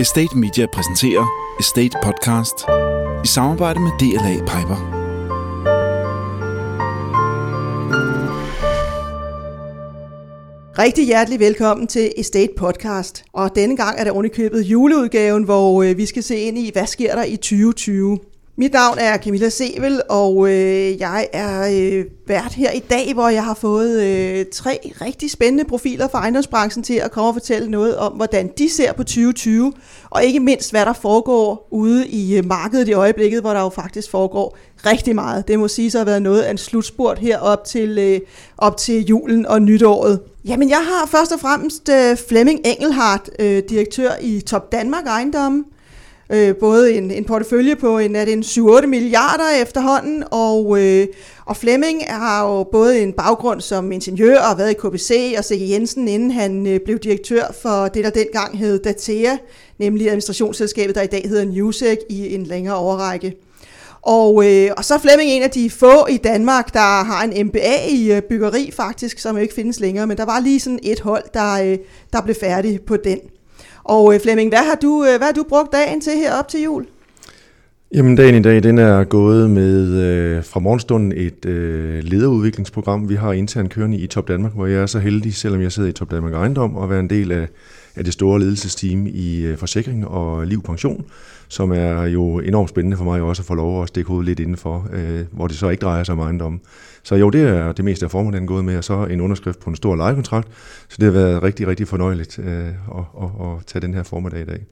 Estate Media præsenterer Estate Podcast i samarbejde med DLA Piper. Rigtig hjertelig velkommen til Estate Podcast. Og denne gang er det ovenikøbet juleudgaven, hvor øh, vi skal se ind i, hvad sker der i 2020. Mit navn er Camilla Sevel, og øh, jeg er øh, vært her i dag, hvor jeg har fået øh, tre rigtig spændende profiler fra ejendomsbranchen til at komme og fortælle noget om, hvordan de ser på 2020, og ikke mindst, hvad der foregår ude i øh, markedet i øjeblikket, hvor der jo faktisk foregår rigtig meget. Det må sige, så har været noget af en slutspurt her op til, øh, op til julen og nytåret. Jamen, jeg har først og fremmest øh, Flemming Engelhardt, øh, direktør i Top Danmark Ejendomme, øh, både en, en portefølje på en, er det en 7-8 milliarder efterhånden, og, øh, og Flemming har jo både en baggrund som ingeniør og har været i KBC og C.G. Jensen, inden han øh, blev direktør for det, der dengang hed Datea, nemlig administrationsselskabet, der i dag hedder Newsec i en længere overrække. Og, øh, og så er Flemming en af de få i Danmark, der har en MBA i øh, byggeri faktisk, som jo ikke findes længere, men der var lige sådan et hold, der, øh, der blev færdig på den. Og øh, Flemming, hvad har, du, øh, hvad har du brugt dagen til her op til jul? Jamen dagen i dag, den er gået med øh, fra morgenstunden et øh, lederudviklingsprogram, vi har internt kørende i Top Danmark, hvor jeg er så heldig, selvom jeg sidder i Top Danmark Ejendom, at være en del af, af det store ledelsesteam i øh, forsikring og liv pension, som er jo enormt spændende for mig også at få lov at stikke hovedet lidt indenfor, øh, hvor det så ikke drejer sig om ejendom. Så jo, det er det meste af formiddagen gået med, og så en underskrift på en stor lejekontrakt, så det har været rigtig, rigtig fornøjeligt øh, at, at, at tage den her formiddag i dag.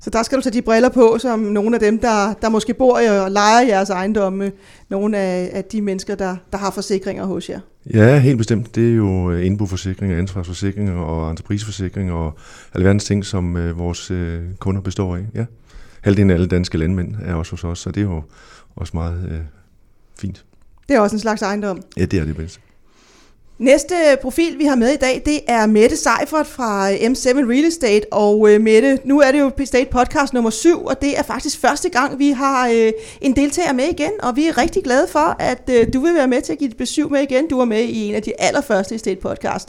Så der skal du tage de briller på, som nogle af dem, der, der måske bor og leger jeres ejendomme, nogle af, af de mennesker, der, der har forsikringer hos jer. Ja, helt bestemt. Det er jo øh, indboforsikring, ansvarsforsikring og entrepriseforsikring og alverdens ting, som øh, vores øh, kunder består af. Ja. Halvdelen af alle danske landmænd er også hos os, så det er jo også meget øh, fint. Det er også en slags ejendom. Ja, det er det bedste. Næste profil, vi har med i dag, det er Mette Seifert fra øh, M7 Real Estate. Og øh, Mette, nu er det jo State Podcast nummer 7, og det er faktisk første gang, vi har øh, en deltager med igen. Og vi er rigtig glade for, at øh, du vil være med til at give dit besøg med igen. Du var med i en af de allerførste State Podcast.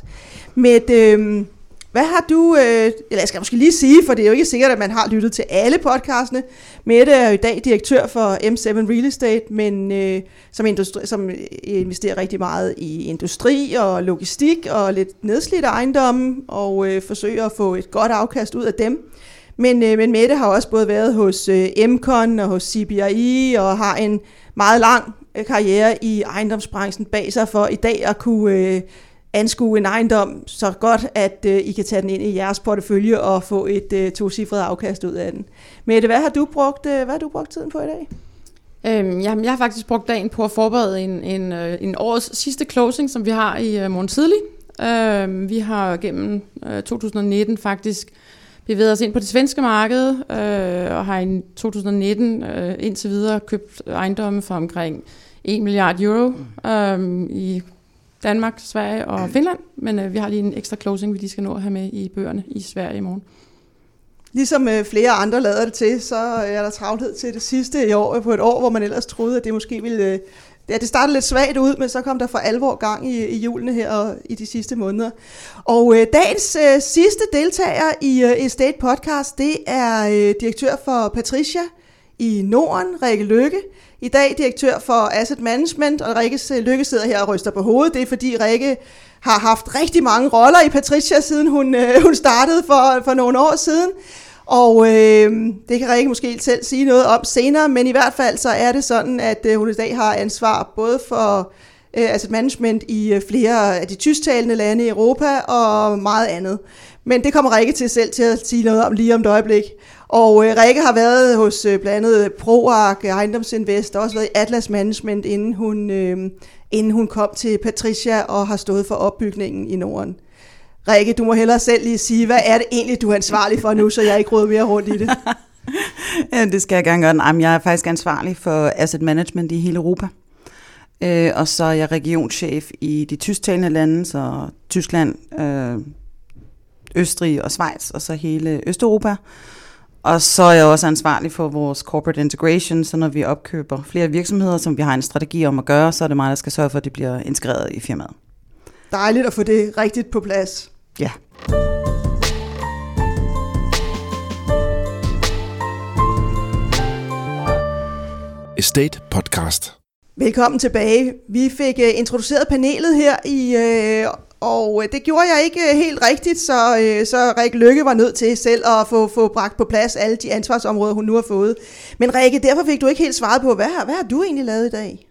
Mette, øh, hvad har du, øh, eller jeg skal måske lige sige, for det er jo ikke sikkert, at man har lyttet til alle podcastene. Mette er jo i dag direktør for M7 Real Estate, men øh, som, industri, som øh, investerer rigtig meget i industri og logistik og lidt nedslidte ejendomme, og øh, forsøger at få et godt afkast ud af dem. Men, øh, men Mette har også både været hos øh, MCON og hos CBRI og har en meget lang øh, karriere i ejendomsbranchen bag sig for i dag at kunne øh, anskue en ejendom så godt, at øh, I kan tage den ind i jeres portefølje og få et øh, tocifret afkast ud af den. Mette, hvad har du brugt, øh, hvad har du brugt tiden på i dag? Øhm, jamen, jeg har faktisk brugt dagen på at forberede en, en, øh, en årets sidste closing, som vi har i øh, morgen tidlig. Øhm, vi har gennem øh, 2019 faktisk bevæget os ind på det svenske marked, øh, og har i 2019 øh, indtil videre købt ejendomme for omkring 1 milliard euro øh, i Danmark, Sverige og Finland, men øh, vi har lige en ekstra closing, vi lige skal nå at have med i bøgerne i Sverige i morgen. Ligesom øh, flere andre lader det til, så er der travlhed til det sidste i år, på et år, hvor man ellers troede, at det måske ville... Øh, ja, det startede lidt svagt ud, men så kom der for alvor gang i, i julene her og i de sidste måneder. Og øh, dagens øh, sidste deltager i øh, Estate Podcast, det er øh, direktør for Patricia i Norden, Rikke Lykke. I dag direktør for Asset Management, og Rikkes Lykke sidder her og ryster på hovedet. Det er fordi Rikke har haft rigtig mange roller i Patricia, siden hun, øh, hun startede for, for nogle år siden. Og øh, det kan Rikke måske selv sige noget om senere, men i hvert fald så er det sådan, at øh, hun i dag har ansvar både for øh, asset management i øh, flere af de tysktalende lande i Europa og meget andet. Men det kommer Rikke til selv til at sige noget om lige om et øjeblik. Og øh, Rikke har været hos øh, blandt andet øh, ProArk, øh, Ejendomsinvest, og også været i Atlas Management, inden hun, øh, inden hun kom til Patricia og har stået for opbygningen i Norden. Rikke, du må hellere selv lige sige, hvad er det egentlig, du er ansvarlig for nu, så jeg ikke råder mere rundt i det? ja, det skal jeg gerne gøre. Jamen, jeg er faktisk ansvarlig for asset management i hele Europa. Øh, og så er jeg regionschef i de tysktalende lande, så Tyskland, øh, Østrig og Schweiz, og så hele Østeuropa. Og så er jeg også ansvarlig for vores corporate integration, så når vi opkøber flere virksomheder, som vi har en strategi om at gøre, så er det mig, der skal sørge for, at de bliver integreret i firmaet. Dejligt at få det rigtigt på plads. Ja. Estate Podcast. Velkommen tilbage. Vi fik øh, introduceret panelet her i uh, og øh, det gjorde jeg ikke øh, helt rigtigt, så, øh, så Rikke Lykke var nødt til selv at få, få bragt på plads alle de ansvarsområder, hun nu har fået. Men Rikke, derfor fik du ikke helt svaret på, hvad, hvad har du egentlig lavet i dag?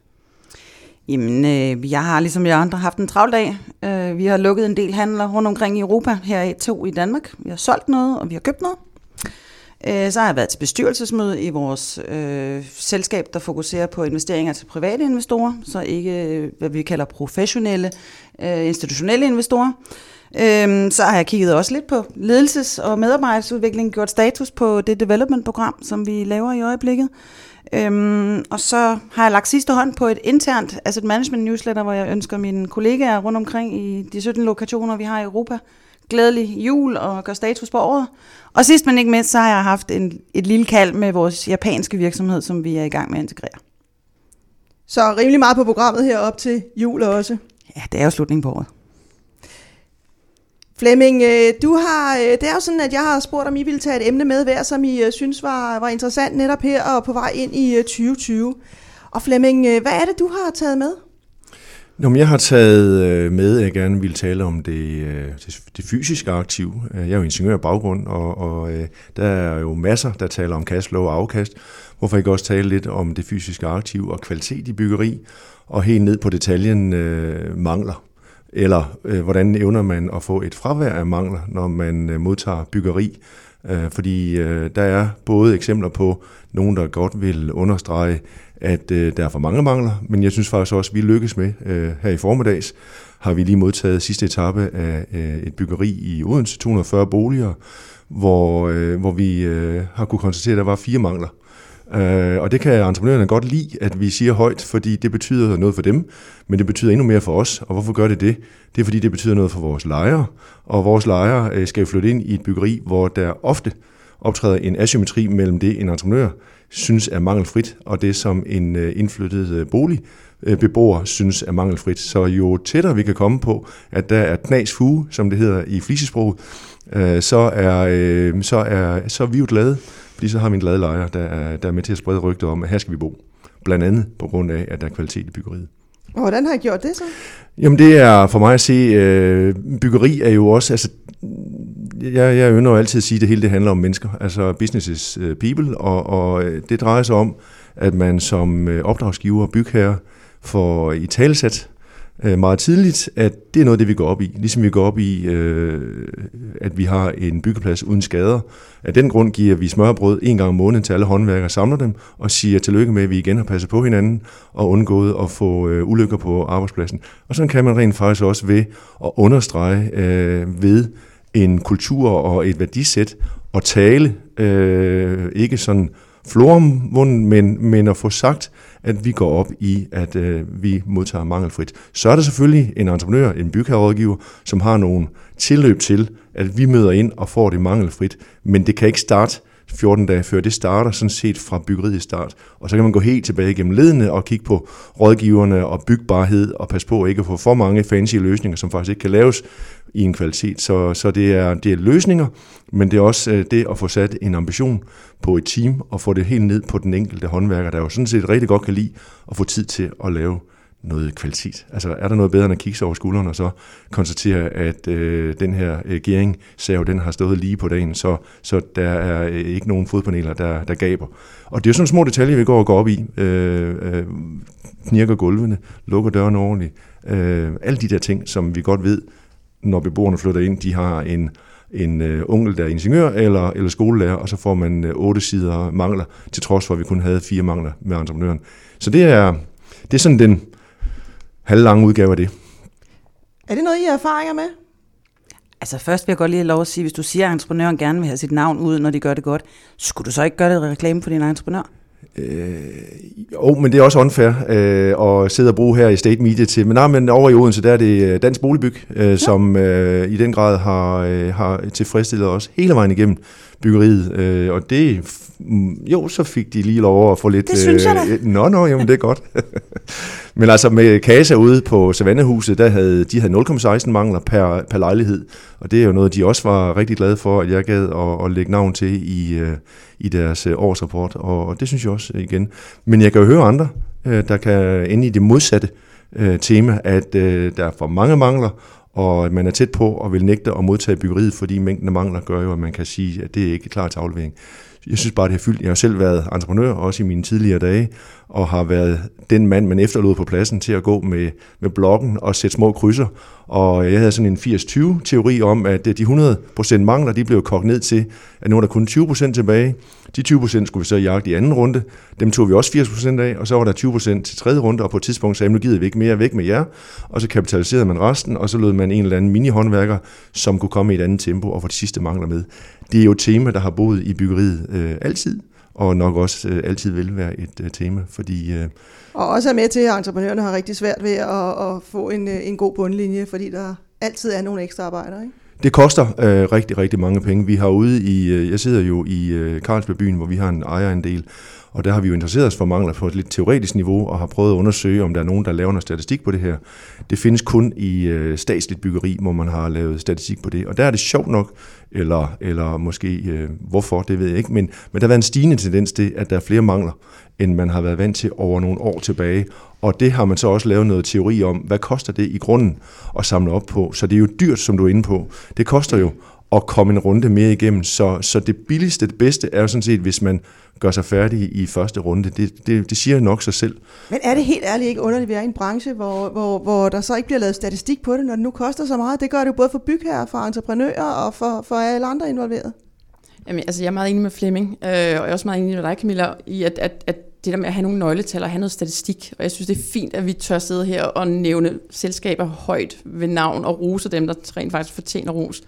Jamen, øh, jeg har ligesom jeg andre haft en travl dag. Øh, vi har lukket en del handler rundt omkring i Europa, her i to i Danmark. Vi har solgt noget, og vi har købt noget. Øh, så har jeg været til bestyrelsesmøde i vores øh, selskab, der fokuserer på investeringer til private investorer, så ikke øh, hvad vi kalder professionelle øh, institutionelle investorer. Øh, så har jeg kigget også lidt på ledelses- og medarbejdsudvikling, gjort status på det development-program, som vi laver i øjeblikket. Øhm, og så har jeg lagt sidste hånd på et internt asset management newsletter, hvor jeg ønsker mine kollegaer rundt omkring i de 17 lokationer, vi har i Europa, glædelig jul og gør status på året. Og sidst men ikke mindst, så har jeg haft en, et lille kald med vores japanske virksomhed, som vi er i gang med at integrere. Så rimelig meget på programmet her op til jul også. Ja, det er jo slutningen på året. Flemming, øh, du har, øh, det er jo sådan, at jeg har spurgt, om I ville tage et emne med hver, som I øh, synes var, var interessant netop her og på vej ind i 2020. Og Flemming, hvad er det, du har taget med? Nå, men jeg har taget øh, med, at jeg gerne vil tale om det, øh, det, fysiske aktiv. Øh, jeg er jo ingeniør baggrund, og, og der er jo masser, der taler om cashflow og afkast. Hvorfor ikke også tale lidt om det fysiske aktiv og kvalitet i byggeri, og helt ned på detaljen øh, mangler eller øh, hvordan evner man at få et fravær af mangler, når man øh, modtager byggeri. Øh, fordi øh, der er både eksempler på nogen, der godt vil understrege, at øh, der er for mange mangler, men jeg synes faktisk også, at vi lykkes med øh, her i formiddags, har vi lige modtaget sidste etape af øh, et byggeri i Odense, 240 boliger, hvor, øh, hvor vi øh, har kunne konstatere, at der var fire mangler. Øh, og det kan entreprenørerne godt lide, at vi siger højt, fordi det betyder noget for dem, men det betyder endnu mere for os. Og hvorfor gør det det? Det er fordi, det betyder noget for vores lejere, og vores lejere øh, skal flytte ind i et byggeri, hvor der ofte optræder en asymmetri mellem det, en entreprenør synes er mangelfrit, og det, som en øh, indflyttet øh, boligbeboer synes er mangelfrit. Så jo tættere vi kan komme på, at der er knas fuge, som det hedder i flisesprog, så er, så er, så er vi jo glade fordi så har vi en glad lejer, der er, der er med til at sprede rygter om, at her skal vi bo. Blandt andet på grund af, at der er kvalitet i byggeriet. Og hvordan har I gjort det så? Jamen det er for mig at se, øh, byggeri er jo også, altså jeg, jeg ynder jo altid at sige, at det hele det handler om mennesker, altså business is uh, people, og, og øh, det drejer sig om, at man som øh, opdragsgiver og bygherre får i talsat øh, meget tidligt, at det er noget det, vi går op i. Ligesom vi går op i, øh, at vi har en byggeplads uden skader. Af den grund giver vi smørbrød en gang om måneden til alle håndværkere, samler dem og siger tillykke med, at vi igen har passet på hinanden og undgået at få øh, ulykker på arbejdspladsen. Og sådan kan man rent faktisk også ved at understrege øh, ved en kultur og et værdisæt at tale, øh, ikke sådan floromvunden, men, men at få sagt, at vi går op i, at øh, vi modtager mangelfrit. Så er der selvfølgelig en entreprenør, en bygherrerådgiver, som har nogle tilløb til, at vi møder ind og får det mangelfrit, men det kan ikke starte 14 dage før. Det starter sådan set fra byggeriet start. Og så kan man gå helt tilbage gennem ledene og kigge på rådgiverne og bygbarhed og passe på ikke at få for mange fancy løsninger, som faktisk ikke kan laves i en kvalitet. Så, så det, er, det er løsninger, men det er også øh, det at få sat en ambition på et team og få det helt ned på den enkelte håndværker, der jo sådan set rigtig godt kan lide at få tid til at lave noget kvalitet. Altså er der noget bedre end at kigge sig over skulderen og så konstatere, at øh, den her øh, gering sav, den har stået lige på dagen, så, så der er øh, ikke nogen fodpaneler, der, der gaber. Og det er jo sådan små detaljer, vi går og går op i. Øh, øh, knirker gulvene, lukker dørene ordentligt. Øh, alle de der ting, som vi godt ved, når beboerne flytter ind, de har en en øh, onkel, der er ingeniør eller, eller skolelærer, og så får man øh, otte sider mangler, til trods for, at vi kun havde fire mangler med entreprenøren. Så det er, det er sådan den halvlange udgave af det. Er det noget, I har erfaringer med? Altså først vil jeg godt lige have lov at sige, hvis du siger, at entreprenøren gerne vil have sit navn ud, når de gør det godt, skulle du så ikke gøre det reklame for din entreprenør? Øh, jo, men det er også unfair øh, at sidde og bruge her i State Media til. Men, nej, men over i Odense, der er det øh, Dansk Boligbyg, øh, ja. som øh, i den grad har, øh, har tilfredsstillet os hele vejen igennem byggeriet. Øh, og det, jo, så fik de lige lov at få lidt... Det synes jeg da. Øh, nå, nå, jamen det er godt. Men altså med Kasa ude på Savannehuset, der havde, de havde 0,16 mangler per, per lejlighed, og det er jo noget, de også var rigtig glade for, at jeg gad at, at lægge navn til i, øh, i deres øh, årsrapport, og det synes jeg også igen. Men jeg kan jo høre andre, øh, der kan ende i det modsatte tema, at der er for mange mangler, og man er tæt på at vil nægte at modtage byggeriet, fordi mængden af mangler gør jo, at man kan sige, at det er ikke klar til aflevering. Jeg synes bare, det har fyldt. Jeg har selv været entreprenør, også i mine tidligere dage, og har været den mand, man efterlod på pladsen til at gå med, med blokken og sætte små krydser. Og jeg havde sådan en 80-20 teori om, at øh, de 100% mangler, de blev kogt ned til, at nu er der kun 20% tilbage. De 20% skulle vi så jagte i anden runde. Dem tog vi også 80% af, og så var der 20% til tredje runde, og på et tidspunkt sagde nu gider vi ikke mere væk med jer. Og så kapitaliserede man resten, og så lød man en eller anden mini-håndværker, som kunne komme i et andet tempo og få de sidste mangler med. Det er jo et tema, der har boet i byggeriet øh, altid, og nok også øh, altid vil være et øh, tema, fordi... Øh, og også er med til, at entreprenørerne har rigtig svært ved at, at få en, øh, en god bundlinje, fordi der altid er nogle ekstra arbejdere, ikke? Det koster øh, rigtig, rigtig mange penge. Vi har ude i, øh, jeg sidder jo i øh, Carlsberg hvor vi har en ejerandel, og der har vi jo interesseret os for mangler på et lidt teoretisk niveau, og har prøvet at undersøge, om der er nogen, der laver noget statistik på det her. Det findes kun i øh, statsligt byggeri, hvor man har lavet statistik på det. Og der er det sjovt nok, eller, eller måske øh, hvorfor, det ved jeg ikke, men, men der har været en stigende tendens til, at der er flere mangler, end man har været vant til over nogle år tilbage. Og det har man så også lavet noget teori om, hvad koster det i grunden at samle op på. Så det er jo dyrt, som du er inde på. Det koster jo at komme en runde mere igennem. Så, så det billigste, det bedste er jo sådan set, hvis man gør sig færdig i første runde. Det, det, det siger nok sig selv. Men er det helt ærligt ikke underligt, at vi er i en branche, hvor, hvor, hvor der så ikke bliver lavet statistik på det, når det nu koster så meget? Det gør det jo både for bygherrer, for entreprenører og for, for alle andre involverede. Jamen, altså, jeg er meget enig med Flemming, øh, og jeg er også meget enig med dig, Camilla, i at, at, at det der med at have nogle nøgletal og have noget statistik, og jeg synes, det er fint, at vi tør sidde her og nævne selskaber højt ved navn og rose dem, der rent faktisk fortjener ros.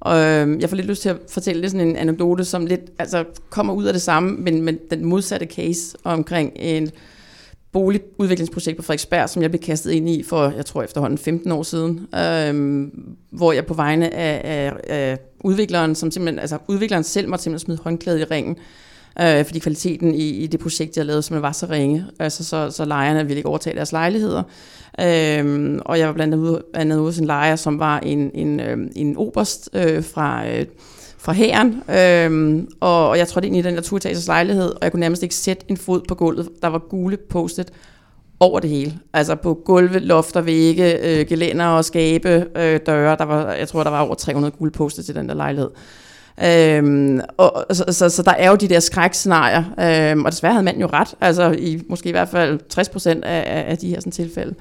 Og øh, jeg får lidt lyst til at fortælle lidt sådan en anekdote, som lidt altså, kommer ud af det samme, men, men den modsatte case omkring en boligudviklingsprojekt på Frederiksberg, som jeg blev kastet ind i for, jeg tror efterhånden 15 år siden, øh, hvor jeg på vegne af, af, af udvikleren, som simpelthen, altså udvikleren selv måtte simpelthen smide håndklædet i ringen, øh, fordi kvaliteten i, i det projekt, jeg lavede, simpelthen var så ringe. Altså, så, så lejerne ville ikke overtage deres lejligheder. Øh, og jeg var blandt andet, andet ude hos en lejer, som var en, en, øh, en oberst øh, fra... Øh, fra hæren, øhm, og, og jeg trådte ind i den der toetagers lejlighed, og jeg kunne nærmest ikke sætte en fod på gulvet. Der var gule postet over det hele. Altså på gulve, lofter, vægge, øh, gelænder og skabe, øh, døre. Der var, jeg tror, der var over 300 gule postet til den der lejlighed. Øhm, og, så, så, så der er jo de der skrækscenarier, øhm, og desværre havde manden jo ret, altså i måske i hvert fald 60 procent af, af de her sådan, tilfælde.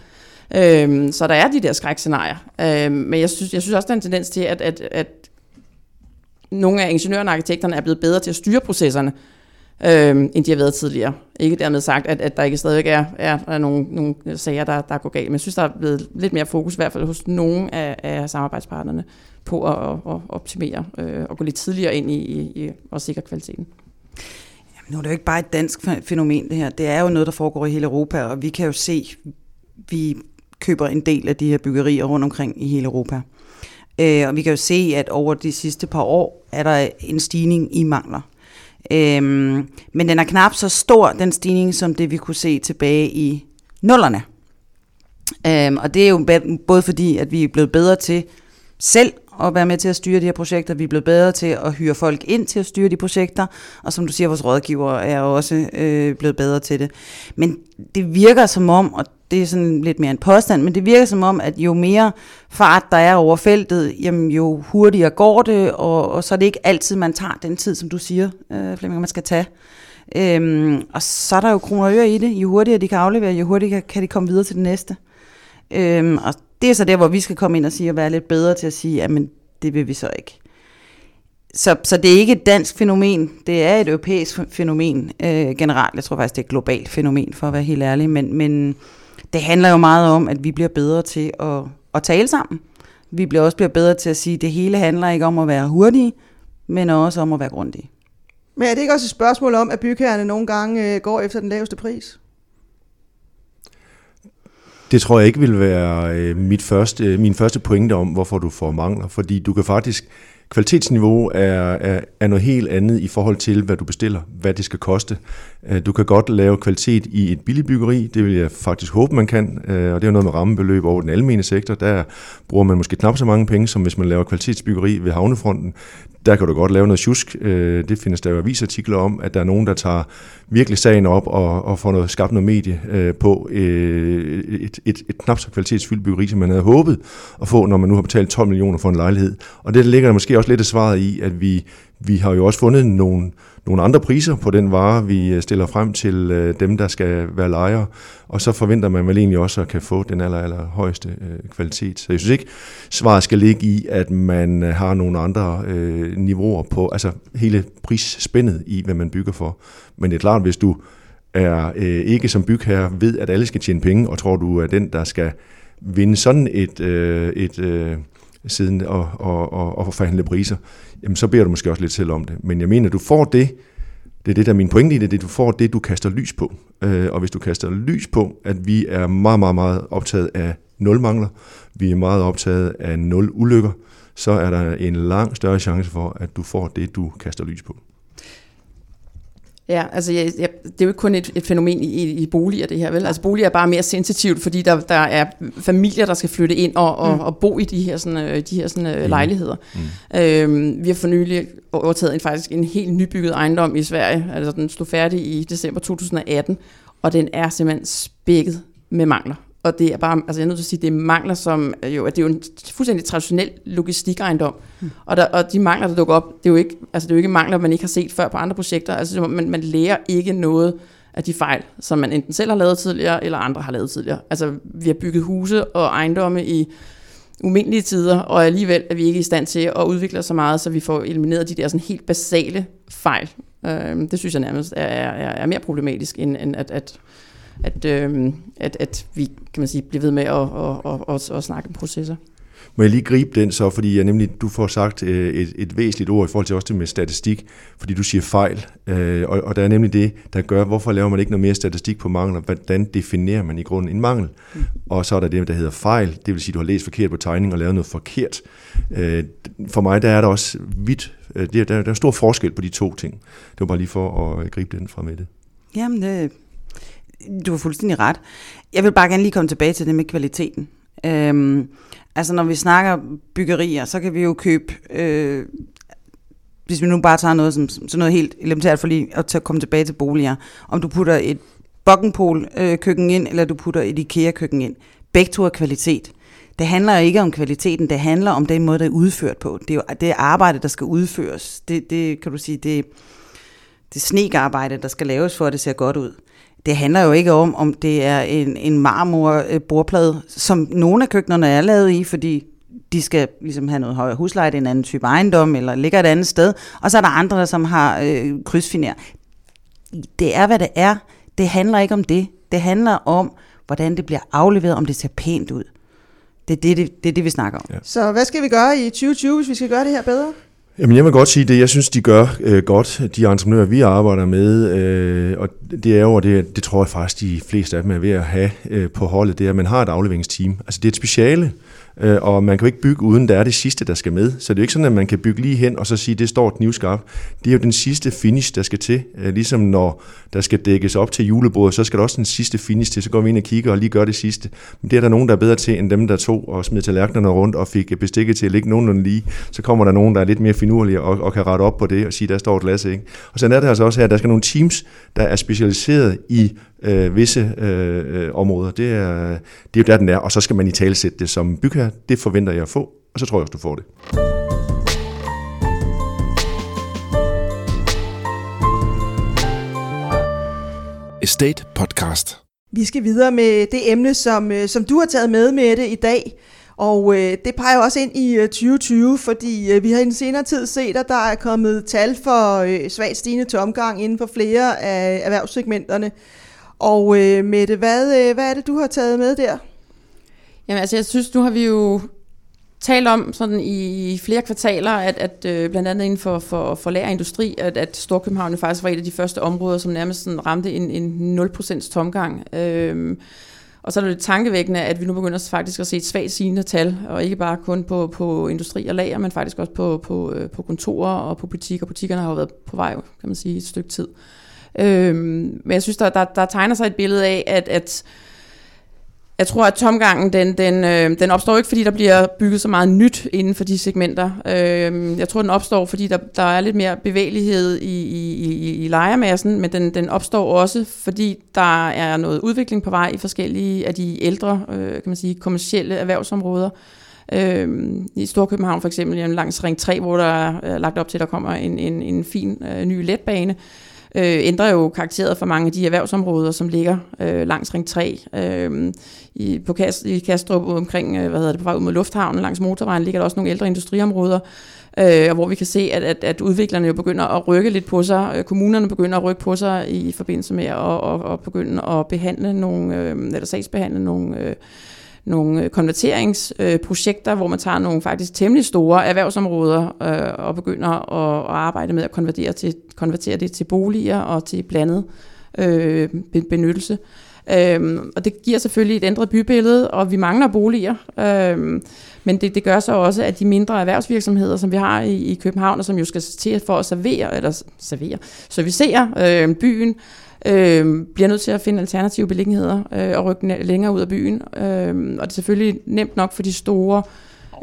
Øhm, så der er de der skrækscenarier. Øhm, men jeg synes, jeg synes også, der er en tendens til, at, at, at nogle af ingeniørerne og arkitekterne er blevet bedre til at styre processerne, øhm, end de har været tidligere. Ikke dermed sagt, at, at der ikke stadigvæk er, er, er nogle, nogle sager, der, der går galt. Men jeg synes, der er blevet lidt mere fokus, i hvert fald hos nogle af, af samarbejdspartnerne, på at, at, optimere øh, og gå lidt tidligere ind i, i, i at sikre kvaliteten. Jamen, nu er det jo ikke bare et dansk fænomen, det her. Det er jo noget, der foregår i hele Europa, og vi kan jo se, vi køber en del af de her byggerier rundt omkring i hele Europa. Øh, og vi kan jo se, at over de sidste par år er der en stigning i mangler. Øhm, men den er knap så stor, den stigning, som det vi kunne se tilbage i nullerne. Øhm, og det er jo både fordi, at vi er blevet bedre til selv at være med til at styre de her projekter. Vi er blevet bedre til at hyre folk ind til at styre de projekter. Og som du siger, vores rådgiver er også øh, blevet bedre til det. Men det virker som om, og det er sådan lidt mere en påstand, men det virker som om, at jo mere fart der er over feltet, jamen jo hurtigere går det, og, og så er det ikke altid, man tager den tid, som du siger, øh, Flemming, man skal tage. Øhm, og så er der jo kroner og øre i det. Jo hurtigere de kan aflevere, jo hurtigere kan de komme videre til det næste. Øhm, og det er så der, hvor vi skal komme ind og sige, at være lidt bedre til at sige, at det vil vi så ikke. Så, så det er ikke et dansk fænomen, det er et europæisk fænomen øh, generelt. Jeg tror faktisk, det er et globalt fænomen, for at være helt ærlig. Men, men det handler jo meget om, at vi bliver bedre til at, at tale sammen. Vi bliver også bliver bedre til at sige, at det hele handler ikke om at være hurtige, men også om at være grundige. Men er det ikke også et spørgsmål om, at bygherrerne nogle gange øh, går efter den laveste pris? Det tror jeg ikke vil være øh, mit første, øh, min første pointe om, hvorfor du får mangler. Fordi du kan faktisk kvalitetsniveau er, er, er noget helt andet i forhold til, hvad du bestiller, hvad det skal koste. Øh, du kan godt lave kvalitet i et billigt byggeri, det vil jeg faktisk håbe, man kan, øh, og det er jo noget med rammebeløb over den almene sektor. Der bruger man måske knap så mange penge, som hvis man laver kvalitetsbyggeri ved havnefronten der kan du godt lave noget tjusk. Øh, det findes der jo avisartikler om, at der er nogen, der tager virkelig sagen op og, og får noget, skabt noget medie på et, et, et knap så kvalitetsfyldt byggeri, som man havde håbet at få, når man nu har betalt 12 millioner for en lejlighed. Og det ligger der måske også lidt af svaret i, at vi, vi har jo også fundet nogle nogle andre priser på den vare, vi øh, stiller frem til øh, dem, der skal være lejere, og så forventer man vel egentlig også at kan få den aller, aller højeste øh, kvalitet. Så jeg synes ikke, svaret skal ligge i, at man øh, har nogle andre øh, niveauer på, altså hele prisspændet i, hvad man bygger for. Men det er klart, hvis du er øh, ikke som bygherre ved, at alle skal tjene penge, og tror du er den, der skal vinde sådan et, øh, et øh, siden og, og, og, og forhandle priser, jamen så beder du måske også lidt selv om det. Men jeg mener, du får det, det er det, der er min pointe i det, det du får det, du kaster lys på. Øh, og hvis du kaster lys på, at vi er meget, meget, meget optaget af nul mangler, vi er meget optaget af nul ulykker, så er der en lang større chance for, at du får det, du kaster lys på. Ja, altså jeg, jeg, det er jo ikke kun et, et fænomen i, i, i boliger det her, vel? Altså boliger er bare mere sensitivt, fordi der, der er familier, der skal flytte ind og, og, mm. og bo i de her, sådan, øh, de her sådan, mm. lejligheder. Mm. Øhm, vi har for nylig overtaget en, faktisk en helt nybygget ejendom i Sverige, altså den stod færdig i december 2018, og den er simpelthen spækket med mangler. Og det er bare, altså jeg er nødt til at sige, det er mangler, som jo, at det er jo en fuldstændig traditionel logistikejendom. Mm. Og, der, og de mangler, der dukker op, det er jo ikke, altså det er jo ikke mangler, man ikke har set før på andre projekter. Altså man, man lærer ikke noget af de fejl, som man enten selv har lavet tidligere, eller andre har lavet tidligere. Altså vi har bygget huse og ejendomme i umindelige tider, og alligevel er vi ikke i stand til at udvikle så meget, så vi får elimineret de der sådan helt basale fejl. Øh, det synes jeg nærmest er, er, er mere problematisk, end, end at, at at, øh, at, at vi kan man sige, bliver ved med at, at, at, at, at snakke om processer. Må jeg lige gribe den så, fordi jeg nemlig, du får sagt øh, et, et væsentligt ord i forhold til også det med statistik, fordi du siger fejl, øh, og, og der er nemlig det, der gør, hvorfor laver man ikke noget mere statistik på mangler, hvordan definerer man i grunden en mangel? Mm. Og så er der det, der hedder fejl, det vil sige, du har læst forkert på tegningen og lavet noget forkert. Øh, for mig, der er der også vidt, der, der, der er stor forskel på de to ting. Det var bare lige for at gribe den fra med det. Jamen, det, du har fuldstændig ret. Jeg vil bare gerne lige komme tilbage til det med kvaliteten. Øhm, altså når vi snakker byggerier, så kan vi jo købe, øh, hvis vi nu bare tager noget som sådan noget helt elementært for lige at komme tilbage til boliger, om du putter et Bokkenpol øh, køkken ind, eller du putter et IKEA køkken ind. Begge to er kvalitet. Det handler ikke om kvaliteten, det handler om den måde, det er udført på. Det er jo det arbejde, der skal udføres. Det, det kan du sige, det, det snekarbejde, der skal laves for, at det ser godt ud det handler jo ikke om, om det er en, en marmor bordplade, som nogle af køkkenerne er lavet i, fordi de skal ligesom have noget højere husleje, det er en anden type ejendom, eller ligger et andet sted. Og så er der andre, som har øh, krydsfiner. Det er, hvad det er. Det handler ikke om det. Det handler om, hvordan det bliver afleveret, om det ser pænt ud. Det er det, det, det, det vi snakker om. Ja. Så hvad skal vi gøre i 2020, hvis vi skal gøre det her bedre? Jamen, jeg vil godt sige det. Jeg synes, de gør øh, godt, de entreprenører, vi arbejder med. Øh, og det er jo, det, det tror jeg faktisk, de fleste af dem er ved at have øh, på holdet, det er, at man har et afleveringsteam. Altså, det er et speciale. Øh, Øh, og man kan jo ikke bygge uden, der er det sidste, der skal med. Så det er jo ikke sådan, at man kan bygge lige hen og så sige, det står knivskarp. Det er jo den sidste finish, der skal til. Øh, ligesom når der skal dækkes op til julebordet, så skal der også den sidste finish til. Så går vi ind og kigger og lige gør det sidste. Men det er der nogen, der er bedre til, end dem, der tog og smed tallerkenerne rundt og fik bestikket til at ligge nogenlunde lige. Så kommer der nogen, der er lidt mere finurlige og, og kan rette op på det og sige, der står et glas. Ikke? Og så er det altså også her, der skal nogle teams, der er specialiseret i øh, visse øh, øh, områder. Det er, det er jo der, den er, og så skal man i tale sætte det som bygherre. Det forventer jeg at få, og så tror jeg også, du får det. Estate Podcast. Vi skal videre med det emne, som, øh, som du har taget med med det i dag. Og øh, det peger også ind i øh, 2020, fordi øh, vi har i den senere tid set, at der er kommet tal for øh, svagt stigende til omgang inden for flere af erhvervssegmenterne. Og øh, Mette, hvad, øh, hvad er det, du har taget med der? Jamen altså, jeg synes, nu har vi jo talt om sådan i flere kvartaler, at, at øh, blandt andet inden for, for, for lærerindustri, at, at Storkøbenhavn faktisk var et af de første områder, som nærmest sådan ramte en, en 0% tomgang. Øh, Og så er det lidt tankevækkende, at vi nu begynder faktisk at se et svagt sigende tal, og ikke bare kun på, på industri og lager, men faktisk også på, på, øh, på kontorer og på butikker. Butikkerne har jo været på vej, kan man sige, et stykke tid. Øhm, men jeg synes, der, der, der tegner sig et billede af, at, at jeg tror, at tomgangen, den, den, øh, den opstår ikke, fordi der bliver bygget så meget nyt inden for de segmenter. Øh, jeg tror, den opstår, fordi der, der er lidt mere bevægelighed i, i, i, i lejermassen, men den, den opstår også, fordi der er noget udvikling på vej i forskellige af de ældre, øh, kan man sige, kommercielle erhvervsområder. Øh, I Storkøbenhavn for eksempel, langs Ring 3, hvor der er lagt op til, at der kommer en, en, en fin øh, ny letbane, øh, Øh, ændrer jo karakteret for mange af de erhvervsområder, som ligger øh, langs Ring 3. Øh, i, på Kast, I Kastrup omkring, øh, hvad hedder det, på vej ud mod lufthavnen langs motorvejen, ligger der også nogle ældre industriområder, øh, hvor vi kan se, at, at, at udviklerne jo begynder at rykke lidt på sig. Øh, kommunerne begynder at rykke på sig i forbindelse med at, at, at begynde at behandle nogle, øh, eller sagsbehandle nogle øh, nogle øh, konverteringsprojekter, øh, hvor man tager nogle faktisk temmelig store erhvervsområder øh, og begynder at, at arbejde med at konvertere, til, konvertere det til boliger og til blandet øh, benyttelse. Øhm, og det giver selvfølgelig et ændret bybillede, og vi mangler boliger. Øhm, men det, det gør så også, at de mindre erhvervsvirksomheder, som vi har i, i København, og som jo skal til for at servere, eller servere, servicere øh, byen, øh, bliver nødt til at finde alternative beliggenheder øh, og rykke længere ud af byen. Øh, og det er selvfølgelig nemt nok for de store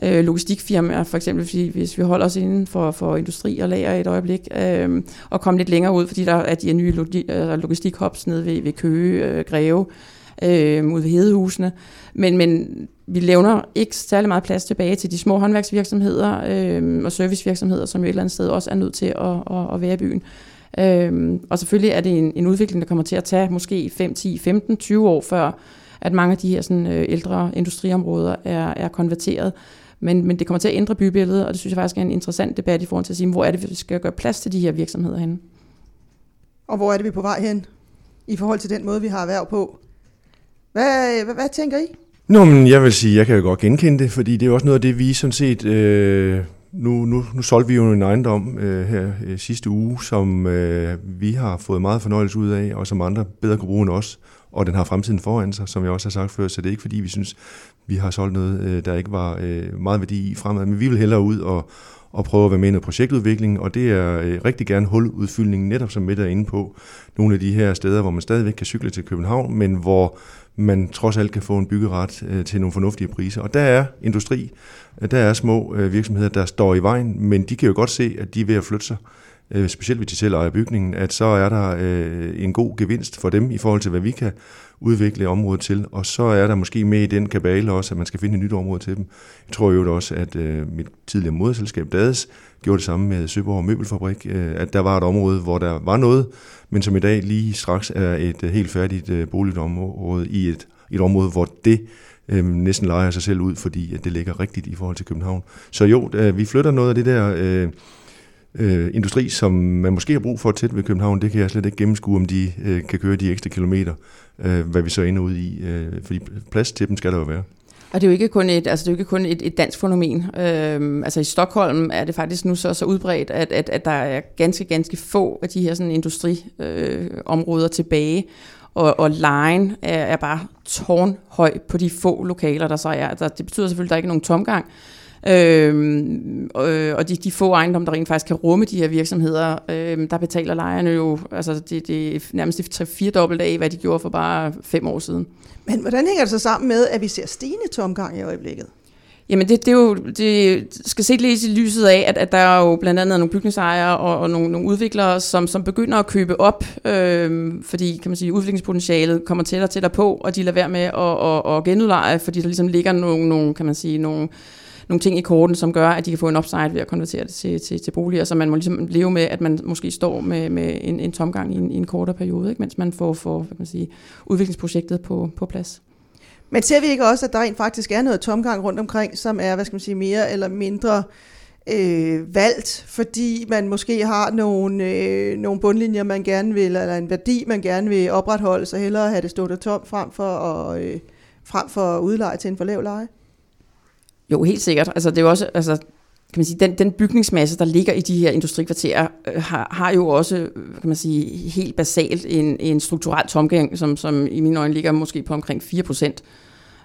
øh, logistikfirmaer, for eksempel fordi, hvis vi holder os inden for, for industri og lager et øjeblik, øh, og komme lidt længere ud, fordi der er de her nye øh, logistikhops nede ved, ved Køge, øh, Greve, øh, ud ved Hedehusene. Men, men vi levner ikke særlig meget plads tilbage til de små håndværksvirksomheder øh, og servicevirksomheder, som jo et eller andet sted også er nødt til at, at, at være i byen. Øhm, og selvfølgelig er det en, en udvikling, der kommer til at tage måske 5, 10, 15, 20 år før, at mange af de her sådan, øh, ældre industriområder er, er konverteret. Men, men det kommer til at ændre bybilledet, og det synes jeg faktisk er en interessant debat i forhold til at sige, hvor er det, vi skal gøre plads til de her virksomheder henne. Og hvor er det, vi er på vej hen i forhold til den måde, vi har erhverv på? Hvad, hvad, hvad tænker I? Nå, men jeg vil sige, jeg kan jo godt genkende det, fordi det er også noget af det, vi sådan set øh, nu, nu, nu solgte vi jo en ejendom øh, her øh, sidste uge, som øh, vi har fået meget fornøjelse ud af, og som andre bedre kunne bruge end os. Og den har fremtiden foran sig, som jeg også har sagt før, så det er ikke fordi, vi synes, vi har solgt noget, øh, der ikke var øh, meget værdi i fremad. Men vi vil hellere ud og, og prøve at være med i noget projektudvikling, og det er øh, rigtig gerne huludfyldning, netop som Mette er inde på. Nogle af de her steder, hvor man stadigvæk kan cykle til København, men hvor man trods alt kan få en byggeret øh, til nogle fornuftige priser. Og der er industri, øh, der er små øh, virksomheder, der står i vejen, men de kan jo godt se, at de er ved at flytte sig, øh, specielt hvis de selv ejer bygningen, at så er der øh, en god gevinst for dem i forhold til, hvad vi kan udvikle området til. Og så er der måske med i den kabale også, at man skal finde et nyt område til dem. Jeg tror jo også, at øh, mit tidligere moderselskab Dades gjorde det samme med Søborg Møbelfabrik, øh, at der var et område, hvor der var noget, men som i dag lige straks er et øh, helt færdigt øh, boligområde i et, et område, hvor det øh, næsten leger sig selv ud, fordi at det ligger rigtigt i forhold til København. Så jo, øh, vi flytter noget af det der øh, øh, industri, som man måske har brug for tæt ved København. Det kan jeg slet ikke gennemskue, om de øh, kan køre de ekstra kilometer, øh, hvad vi så ender ud i. Øh, fordi plads til dem skal der jo være. Og det er jo ikke kun et, altså det er jo ikke kun et, et dansk fænomen. Øhm, altså i Stockholm er det faktisk nu så, så udbredt, at, at, at der er ganske, ganske få af de her sådan industriområder øh, tilbage. Og, og lejen er, er bare tårnhøj på de få lokaler, der så er. Altså, det betyder selvfølgelig, at der ikke er nogen tomgang. Øhm, øh, og de, de få ejendomme, der rent faktisk kan rumme de her virksomheder, øh, der betaler lejerne jo altså det, det er nærmest 3-4 dobbelt af, hvad de gjorde for bare fem år siden. Men hvordan hænger det så sammen med, at vi ser stigende tomgang i øjeblikket? Jamen det, det, er jo, det skal set lidt i lyset af, at, at der er jo blandt andet nogle bygningsejere og, og nogle, nogle udviklere, som, som begynder at købe op, øh, fordi kan man sige, udviklingspotentialet kommer tættere og tættere på, og de lader være med at, at, at genudleje, fordi der ligesom ligger nogle, nogle kan man sige, nogle, nogle ting i korten, som gør, at de kan få en upside ved at konvertere det til, til, til boliger, så man må ligesom leve med, at man måske står med, med en, en tomgang i en, i en kortere periode, ikke? mens man får, får hvad kan man sige, udviklingsprojektet på, på plads. Men ser vi ikke også, at der rent faktisk er noget tomgang rundt omkring, som er, hvad skal man sige, mere eller mindre øh, valgt, fordi man måske har nogle, øh, nogle bundlinjer, man gerne vil, eller en værdi, man gerne vil opretholde, så hellere have det stået tomt frem for at, øh, frem for at udleje til en for lav leje? Jo, helt sikkert. Altså, det er jo også, altså, kan man sige, den, den bygningsmasse, der ligger i de her industrikvarterer, øh, har, har jo også, øh, kan man sige, helt basalt en, en strukturel tomgang, som, som i mine øjne ligger måske på omkring 4 procent.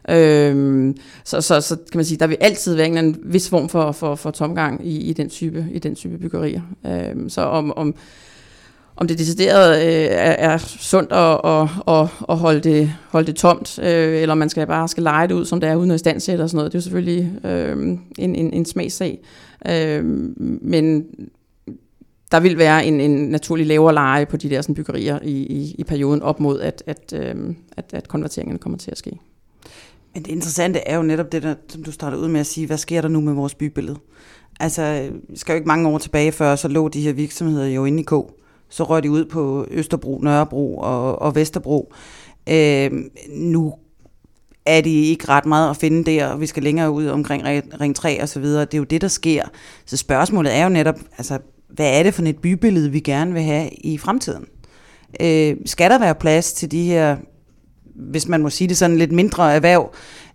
Øhm, så, så, så kan man sige, der vil altid være en vis form for, for, for tomgang i, i, den type, i den type byggerier. Øhm, så om, om, om det decideret øh, er, er sundt at, at, at, at holde, det, holde det tomt, øh, eller man skal bare skal lege det ud, som det er, uden at istandsætte og sådan noget, det er jo selvfølgelig øh, en, en, en smagssag. Øh, men der vil være en, en naturlig lavere leje på de der sådan, byggerier i, i, i perioden op mod, at, at, øh, at, at konverteringerne kommer til at ske. Men det interessante er jo netop det, der, som du starter ud med at sige, hvad sker der nu med vores bybillede? Altså, vi skal jo ikke mange år tilbage før, så lå de her virksomheder jo inde i K. Så røg de ud på Østerbro, Nørrebro og, og Vesterbro. Øh, nu er de ikke ret meget at finde der, og vi skal længere ud omkring Ring 3 og så videre. Det er jo det, der sker. Så spørgsmålet er jo netop, altså, hvad er det for et bybillede, vi gerne vil have i fremtiden? Øh, skal der være plads til de her hvis man må sige det sådan, lidt mindre erhverv,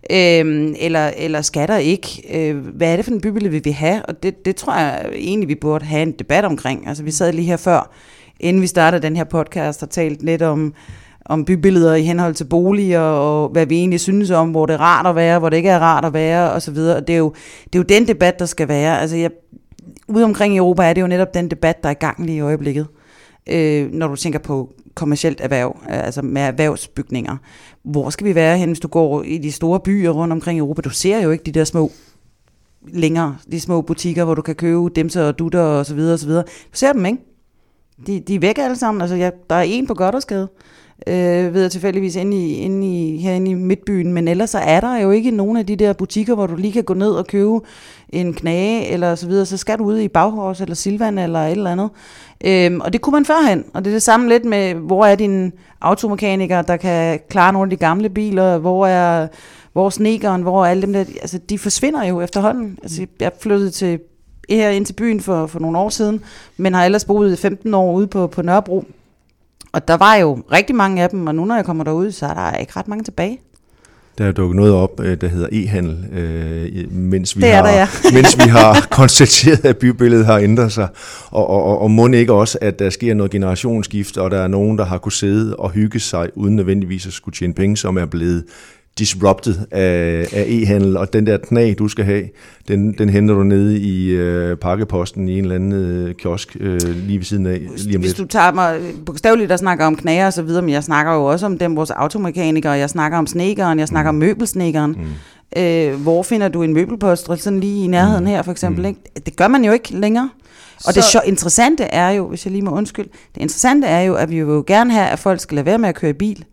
øh, eller, eller skal der ikke? Øh, hvad er det for en bybillede, vi vil have? Og det, det tror jeg egentlig, vi burde have en debat omkring. Altså vi sad lige her før, inden vi starter den her podcast, har talt lidt om, om bybilleder i henhold til boliger, og hvad vi egentlig synes om, hvor det er rart at være, hvor det ikke er rart at være, og så videre. Og det er jo, det er jo den debat, der skal være. Altså jeg, ude omkring i Europa er det jo netop den debat, der er i gang lige i øjeblikket. Øh, når du tænker på kommercielt erhverv, altså med erhvervsbygninger. Hvor skal vi være hen, hvis du går i de store byer rundt omkring i Europa? Du ser jo ikke de der små længere, de små butikker, hvor du kan købe dem og dutter og så videre og så videre. Du ser dem, ikke? De, de er væk alle sammen. Altså, jeg, der er en på Goddersgade, øh, ved jeg tilfældigvis inde i, inde i, herinde i midtbyen, men ellers så er der jo ikke nogen af de der butikker, hvor du lige kan gå ned og købe en knage eller så videre, så skal du ud i Baghors eller Silvan eller et eller andet. Øhm, og det kunne man førhen, og det er det samme lidt med, hvor er din automekaniker, der kan klare nogle af de gamle biler, hvor er hvor snekeren, hvor alle dem der, altså de forsvinder jo efterhånden. Altså jeg flyttede til her ind til byen for, for nogle år siden, men har ellers boet 15 år ude på, på Nørrebro. Og der var jo rigtig mange af dem, og nu når jeg kommer derud, så er der ikke ret mange tilbage. Der er dukket noget op, øh, der hedder e-handel, øh, mens, vi det har, der, ja. mens vi har konstateret, at bybilledet har ændret sig. Og, og, og, og må ikke også, at der sker noget generationsskift, og der er nogen, der har kunnet sidde og hygge sig, uden nødvendigvis at skulle tjene penge, som er blevet disrupted af, af e-handel, og den der knæ, du skal have, den, den henter du nede i øh, pakkeposten i en eller anden øh, kiosk øh, lige ved siden af. Lige om Hvis lidt. du tager mig bogstaveligt og snakker om knager og så videre, men jeg snakker jo også om dem, vores automekanikere, jeg snakker om snekeren, jeg snakker mm. om møbelsnekeren. Mm. Øh, hvor finder du en møbelpost, sådan lige i nærheden mm. her for eksempel? Mm. Ikke? Det gør man jo ikke længere. Og så... det sjov, interessante er jo, hvis jeg lige må undskylde, det interessante er jo, at vi vil jo gerne have, at folk skal lade være med at køre i bil.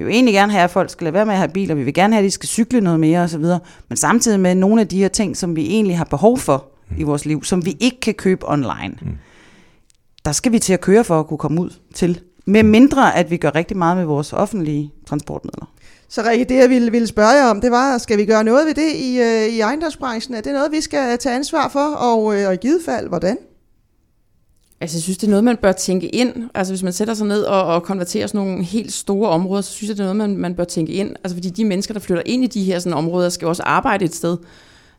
Vi vil egentlig gerne have, at folk skal lade være med at have biler, vi vil gerne have, at de skal cykle noget mere osv., men samtidig med nogle af de her ting, som vi egentlig har behov for mm. i vores liv, som vi ikke kan købe online, mm. der skal vi til at køre for at kunne komme ud til. Med mindre, at vi gør rigtig meget med vores offentlige transportmidler. Så Rikke, det jeg ville, ville spørge jer om, det var, skal vi gøre noget ved det i, øh, i ejendomsbranchen? Er det noget, vi skal tage ansvar for, og, øh, og i givet fald, hvordan? Altså, jeg synes, det er noget, man bør tænke ind. Altså, hvis man sætter sig ned og, og konverterer sådan nogle helt store områder, så synes jeg, det er noget, man, man bør tænke ind. Altså, fordi de mennesker, der flytter ind i de her sådan, områder, skal også arbejde et sted.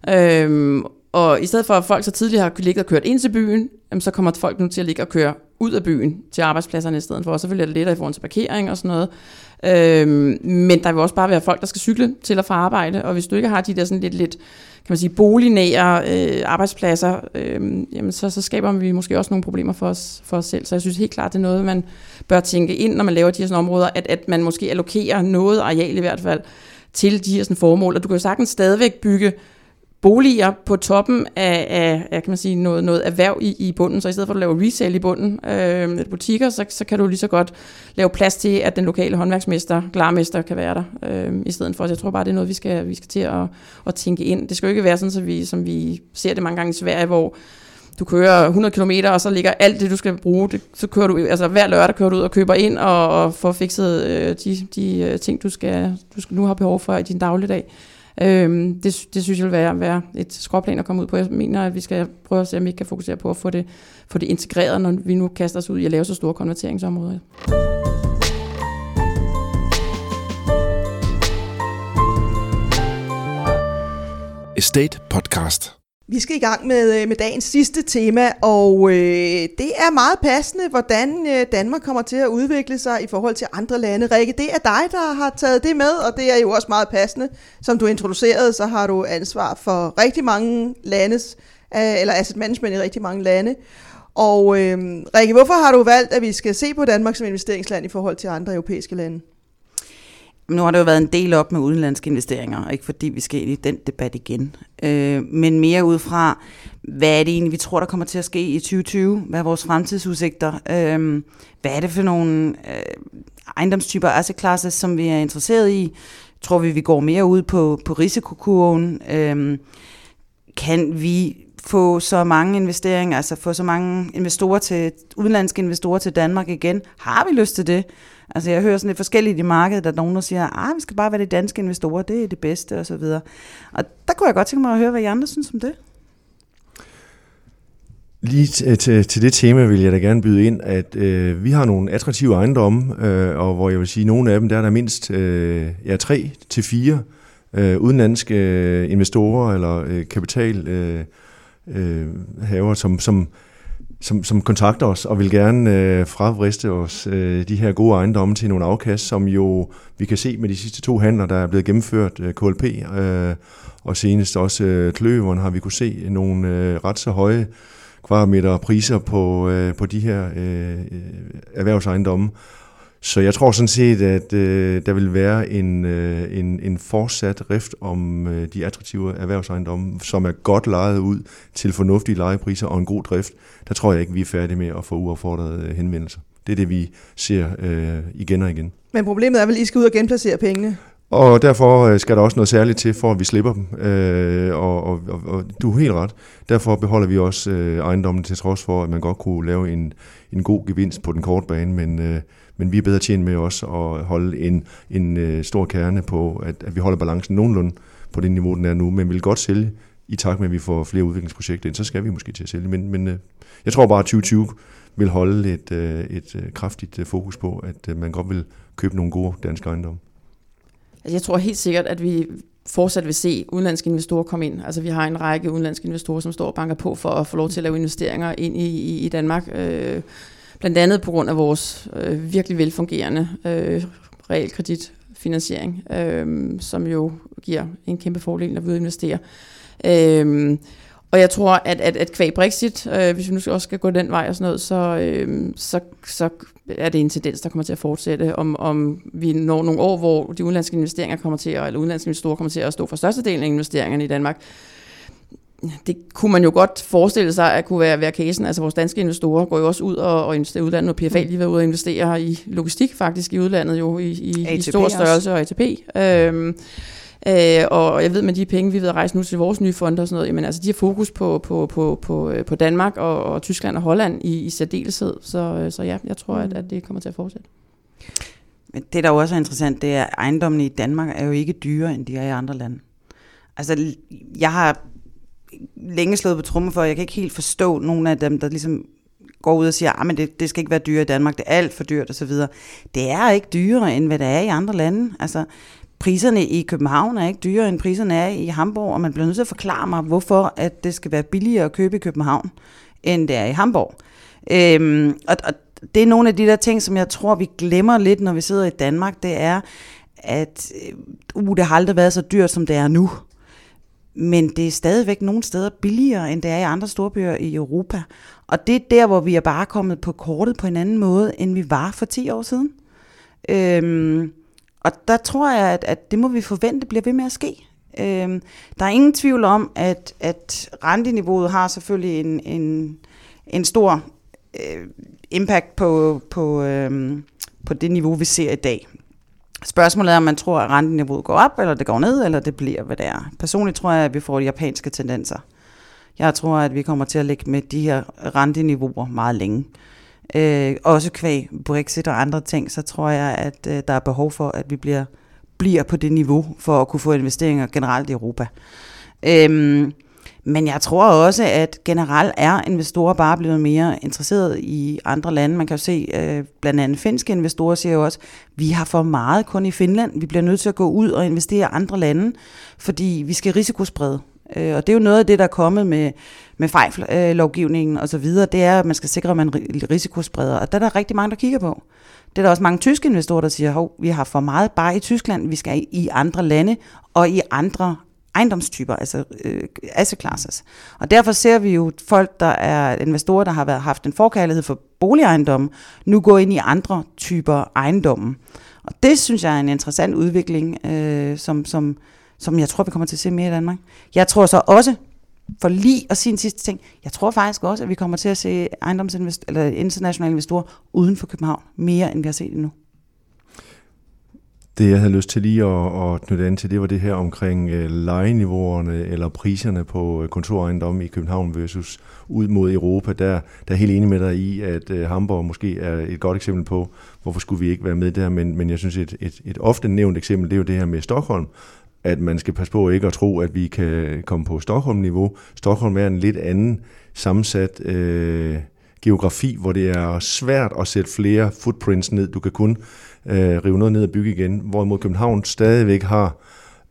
Øhm, og i stedet for, at folk så tidligere har ligget og kørt ind til byen, jamen, så kommer folk nu til at ligge og køre ud af byen til arbejdspladserne i stedet for. Og selvfølgelig er det lettere i forhold til parkering og sådan noget. Øhm, men der vil også bare være folk, der skal cykle til og fra arbejde. Og hvis du ikke har de der sådan lidt, lidt kan man sige, bolignære øh, arbejdspladser, øh, jamen så, så skaber vi måske også nogle problemer for os, for os selv. Så jeg synes helt klart, det er noget, man bør tænke ind, når man laver de her sådan områder, at, at man måske allokerer noget areal i hvert fald til de her sådan formål. Og du kan jo sagtens stadigvæk bygge boliger på toppen af, af, af kan man sige, noget, noget erhverv i, i bunden. Så i stedet for at lave resale i bunden, øh, butikker, så, så kan du lige så godt lave plads til, at den lokale håndværksmester, glarmester kan være der, øh, i stedet for. Så jeg tror bare, det er noget, vi skal, vi skal til at, at tænke ind. Det skal jo ikke være sådan, så vi, som vi ser det mange gange i Sverige, hvor du kører 100 km, og så ligger alt det, du skal bruge, det, så kører du, altså hver lørdag kører du ud og køber ind, og, og får fikset øh, de, de øh, ting, du, skal, du skal nu har behov for i din dagligdag. Øhm, det, det synes jeg vil være, være et skråplan at komme ud på. Jeg mener, at vi skal prøve at se, om vi ikke kan fokusere på at få det, få det integreret, når vi nu kaster os ud i at lave så store konverteringsområder. Estate Podcast. Vi skal i gang med, øh, med dagens sidste tema, og øh, det er meget passende, hvordan øh, Danmark kommer til at udvikle sig i forhold til andre lande. Rikke, det er dig, der har taget det med, og det er jo også meget passende. Som du introducerede, så har du ansvar for rigtig mange landes, øh, eller asset management i rigtig mange lande. Og øh, Rikke, hvorfor har du valgt, at vi skal se på Danmark som investeringsland i forhold til andre europæiske lande? Nu har det jo været en del op med udenlandske investeringer, ikke fordi vi skal ind i den debat igen, øh, men mere ud fra, hvad er det egentlig, vi tror, der kommer til at ske i 2020? Hvad er vores fremtidsudsigter? Øh, hvad er det for nogle øh, ejendomstyper, asset classes, som vi er interesseret i? Tror vi, vi går mere ud på, på risikokurven? Øh, kan vi få så mange investeringer, altså få så mange investorer til, udenlandske investorer til Danmark igen? Har vi lyst til det? Altså jeg hører sådan lidt forskelligt i markedet, at nogen der siger, at ah, vi skal bare være de danske investorer, det er det bedste og så videre. Og der kunne jeg godt tænke mig at høre, hvad I andre synes om det. Lige til, øh, til, til det tema vil jeg da gerne byde ind, at øh, vi har nogle attraktive ejendomme, øh, og hvor jeg vil sige, at nogle af dem, der er der mindst øh, ja, tre til fire øh, udenlandske øh, investorer eller øh, kapital øh, øh, haver, som, som som, som kontakter os og vil gerne øh, fravriste os øh, de her gode ejendomme til nogle afkast, som jo vi kan se med de sidste to handler, der er blevet gennemført, øh, KLP øh, og senest også øh, Kløveren, har vi kunne se nogle øh, ret så høje kvadratmeter priser på, øh, på de her øh, øh erhvervsejendomme. Så jeg tror sådan set, at øh, der vil være en, øh, en, en fortsat rift om øh, de attraktive erhvervsejendomme, som er godt lejet ud til fornuftige lejepriser og en god drift. Der tror jeg ikke, vi er færdige med at få uaffordrede øh, henvendelser. Det er det, vi ser øh, igen og igen. Men problemet er vel, at I skal ud og genplacere pengene? Og derfor øh, skal der også noget særligt til, for at vi slipper dem. Øh, og, og, og, og du er helt ret. Derfor beholder vi også øh, ejendommen til trods for, at man godt kunne lave en, en god gevinst på den korte bane, men, øh, men vi er bedre tjent med også at holde en, en øh, stor kerne på, at, at vi holder balancen nogenlunde på det niveau, den er nu, men vi vil godt sælge i takt med, at vi får flere udviklingsprojekter ind, så skal vi måske til at sælge. Men, men øh, jeg tror bare, at 2020 vil holde et, øh, et øh, kraftigt øh, fokus på, at øh, man godt vil købe nogle gode danske ejendomme. Altså, jeg tror helt sikkert, at vi fortsat vil se udenlandske investorer komme ind. Altså vi har en række udenlandske investorer, som står og banker på for at få lov til at lave investeringer ind i, i, i Danmark. Øh, blandt andet på grund af vores øh, virkelig velfungerende øh, realkreditfinansiering, øh, som jo giver en kæmpe fordel, når vi investerer. Øh, og jeg tror, at, at, at kvæg Brexit, øh, hvis vi nu også skal gå den vej og sådan noget, så, øh, så, så er det en tendens, der kommer til at fortsætte. Om, om vi når nogle år, hvor de udenlandske investeringer kommer til, at, eller udenlandske investorer kommer til at stå for størstedelen af investeringerne i Danmark, det kunne man jo godt forestille sig, at kunne være, være casen. Altså vores danske investorer går jo også ud og, og investerer i udlandet, og PFA lige været ude og investere i logistik faktisk i udlandet jo, i, i, i stor størrelse også. og ATP. Øhm, Øh, og jeg ved med de penge, vi ved at rejse nu til vores nye fonde og sådan noget, jamen altså de har fokus på, på, på, på, øh, på Danmark og, og Tyskland og Holland i, i særdeleshed. Så, øh, så ja, jeg tror, at, at det kommer til at fortsætte. Men det, der også er interessant, det er, at ejendommene i Danmark er jo ikke dyrere, end de er i andre lande. Altså, jeg har længe slået på trummen for, jeg kan ikke helt forstå nogen af dem, der ligesom går ud og siger, ah, at det, det skal ikke være dyrere i Danmark, det er alt for dyrt osv. Det er ikke dyrere, end hvad det er i andre lande. Altså, priserne i København er ikke dyrere, end priserne er i Hamburg, og man bliver nødt til at forklare mig, hvorfor at det skal være billigere at købe i København, end det er i Hamburg. Øhm, og, og det er nogle af de der ting, som jeg tror, vi glemmer lidt, når vi sidder i Danmark, det er, at øh, uh, det har aldrig været så dyrt, som det er nu. Men det er stadigvæk nogle steder billigere, end det er i andre storbyer i Europa. Og det er der, hvor vi er bare kommet på kortet på en anden måde, end vi var for 10 år siden. Øhm, og der tror jeg, at, at det må vi forvente bliver ved med at ske. Øhm, der er ingen tvivl om, at, at renteniveauet har selvfølgelig en, en, en stor øh, impact på, på, øh, på det niveau, vi ser i dag. Spørgsmålet er, om man tror, at renteniveauet går op, eller det går ned, eller det bliver, hvad det er. Personligt tror jeg, at vi får de japanske tendenser. Jeg tror, at vi kommer til at ligge med de her renteniveauer meget længe øh, også kvæg Brexit og andre ting, så tror jeg, at øh, der er behov for, at vi bliver, bliver på det niveau for at kunne få investeringer generelt i Europa. Øh, men jeg tror også, at generelt er investorer bare blevet mere interesseret i andre lande. Man kan jo se, øh, blandt andet finske investorer siger jo også, at vi har for meget kun i Finland. Vi bliver nødt til at gå ud og investere i andre lande, fordi vi skal risikosprede. Øh, og det er jo noget af det, der er kommet med, med fejllovgivningen øh, og så videre, det er, at man skal sikre, at man risikospreder. Og der er der rigtig mange, der kigger på. Det er der også mange tyske investorer, der siger, at vi har for meget bare i Tyskland, vi skal i andre lande og i andre ejendomstyper, altså øh, asset classes. Og derfor ser vi jo folk, der er investorer, der har været, haft en forkærlighed for boligejendomme, nu gå ind i andre typer ejendomme. Og det synes jeg er en interessant udvikling, øh, som, som, som jeg tror, vi kommer til at se mere i Danmark. Jeg tror så også, for lige at sige en sidste ting, jeg tror faktisk også, at vi kommer til at se ejendomsinvest- eller internationale investorer uden for København, mere end vi har set endnu. Det, jeg havde lyst til lige at, at knytte an til, det var det her omkring øh, lejeniveauerne eller priserne på øh, kontorejendomme i København versus ud mod Europa. Der, der er helt enig med dig i, at øh, Hamburg måske er et godt eksempel på, hvorfor skulle vi ikke være med der, men, men jeg synes, et, et, et ofte nævnt eksempel, det er jo det her med Stockholm, at man skal passe på ikke at tro, at vi kan komme på Stockholm-niveau. Stockholm er en lidt anden sammensat øh, geografi, hvor det er svært at sætte flere footprints ned. Du kan kun øh, rive noget ned og bygge igen, hvorimod København stadigvæk har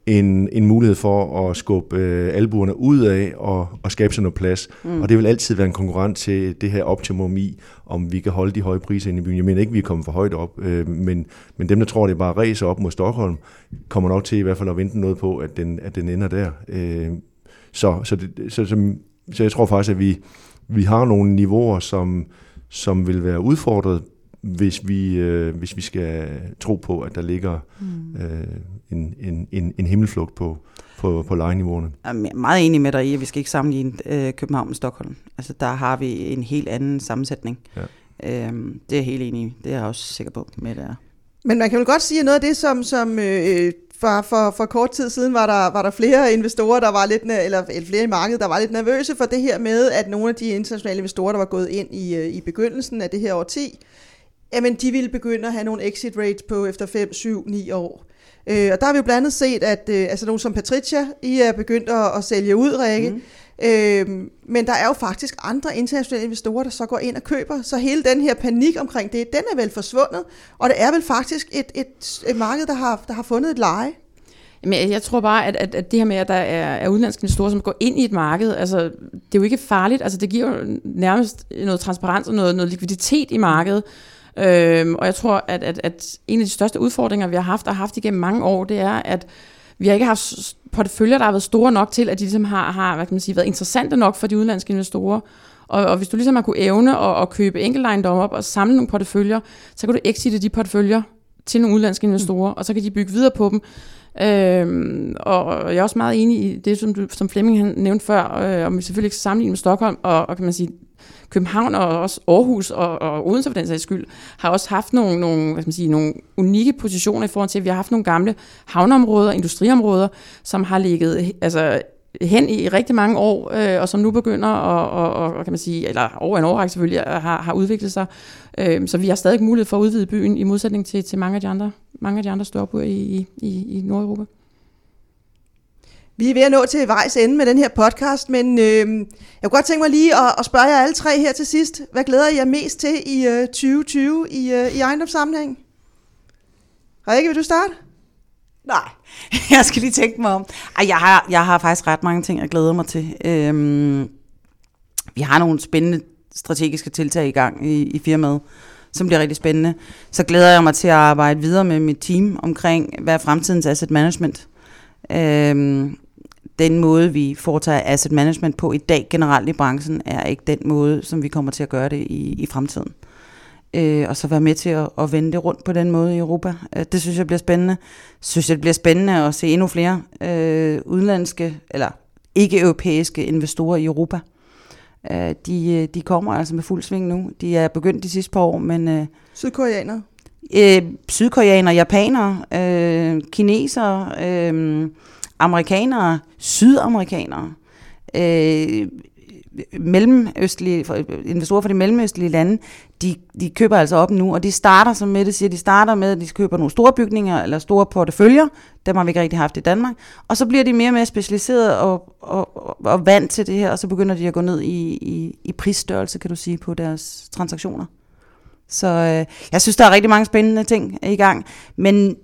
en, en mulighed for at skubbe øh, albuerne ud af og, og skabe sig noget plads. Mm. Og det vil altid være en konkurrent til det her optimum i, om vi kan holde de høje priser inde i byen. Jeg mener ikke, vi er kommet for højt op, øh, men, men dem, der tror, det er bare ræser op mod Stockholm, kommer nok til i hvert fald at vente noget på, at den, at den ender der. Øh, så, så, det, så, så, så jeg tror faktisk, at vi, vi har nogle niveauer, som, som vil være udfordret hvis vi, øh, hvis vi skal tro på, at der ligger mm. øh, en, en, en, en himmelflugt på, på, på lejeniveauerne. Jeg er meget enig med dig i, at vi skal ikke sammenligne øh, København med Stockholm. Altså, der har vi en helt anden sammensætning. Ja. Øhm, det er jeg helt enig i. Det er jeg også sikker på med, det er. Men man kan vel godt sige, at noget af det, som, som øh, for, for, for kort tid siden var der, var der flere investorer, der var lidt, eller, eller flere i markedet, der var lidt nervøse for det her med, at nogle af de internationale investorer, der var gået ind i, øh, i begyndelsen af det her årti, jamen de ville begynde at have nogle exit rates på efter 5, 7, 9 år. Øh, og der har vi jo blandt andet set, at øh, altså nogen som Patricia, I er begyndt at, at sælge ud, Rikke. Mm. Øh, men der er jo faktisk andre internationale investorer, der så går ind og køber. Så hele den her panik omkring det, den er vel forsvundet. Og det er vel faktisk et, et, et marked, der har, der har fundet et leje. Jamen, jeg tror bare, at, at, at det her med, at der er, er udenlandske investorer, som går ind i et marked, altså, det er jo ikke farligt. Altså, det giver jo nærmest noget transparens og noget, noget likviditet i markedet. Øhm, og jeg tror, at, at, at en af de største udfordringer, vi har haft og har haft igennem mange år, det er, at vi har ikke haft porteføljer, der har været store nok til, at de ligesom har, har hvad kan man sige, været interessante nok for de udenlandske investorer. Og, og hvis du ligesom har kunne evne at, at købe enkeltejendomme op og samle nogle porteføljer, så kan du exitte de porteføljer til nogle udenlandske investorer, mm. og så kan de bygge videre på dem. Øhm, og jeg er også meget enig i det, som, du, som Flemming nævnte før, øh, om vi selvfølgelig ikke sammenligne med Stockholm, og, og kan man sige, København og også Aarhus og, og Odense for den sags skyld, har også haft nogle, nogle, hvad skal man sige, nogle unikke positioner i forhold til, at vi har haft nogle gamle havneområder, industriområder, som har ligget altså, hen i rigtig mange år, øh, og som nu begynder at, og, og, kan man sige, eller over en årrække selvfølgelig, har, har udviklet sig. Øh, så vi har stadig mulighed for at udvide byen i modsætning til, til mange af de andre, mange af de andre større byer i, i, i Nordeuropa. Vi er ved at nå til vejs ende med den her podcast, men øh, jeg kunne godt tænke mig lige at, at spørge jer alle tre her til sidst. Hvad glæder I jer mest til i øh, 2020 i, øh, i ejendomssammenhæng? Rikke, vil du starte? Nej, jeg skal lige tænke mig om. Ej, jeg, har, jeg har faktisk ret mange ting, jeg glæder mig til. Øhm, vi har nogle spændende strategiske tiltag i gang i, i firmaet, som bliver rigtig spændende. Så glæder jeg mig til at arbejde videre med mit team omkring, hvad er fremtidens asset management. Øhm, den måde, vi foretager asset management på i dag generelt i branchen, er ikke den måde, som vi kommer til at gøre det i, i fremtiden. Øh, og så være med til at, at vende det rundt på den måde i Europa. Øh, det synes jeg bliver spændende. Synes jeg, det bliver spændende at se endnu flere øh, udenlandske, eller ikke-europæiske investorer i Europa. Øh, de, øh, de kommer altså med fuld sving nu. De er begyndt de sidste par år, men... Øh, Sydkoreanere? Øh, sydkoreanere, japanere, øh, kinesere, øh, amerikanere, sydamerikanere, øh, mellemøstlige, investorer fra de mellemøstlige lande, de, de køber altså op nu, og de starter, som Mette siger, de starter med, at de køber nogle store bygninger eller store porteføljer, dem har vi ikke rigtig haft i Danmark, og så bliver de mere og mere specialiseret og, og, og, og vant til det her, og så begynder de at gå ned i, i, i prisstørrelse, kan du sige, på deres transaktioner. Så øh, jeg synes, der er rigtig mange spændende ting i gang, men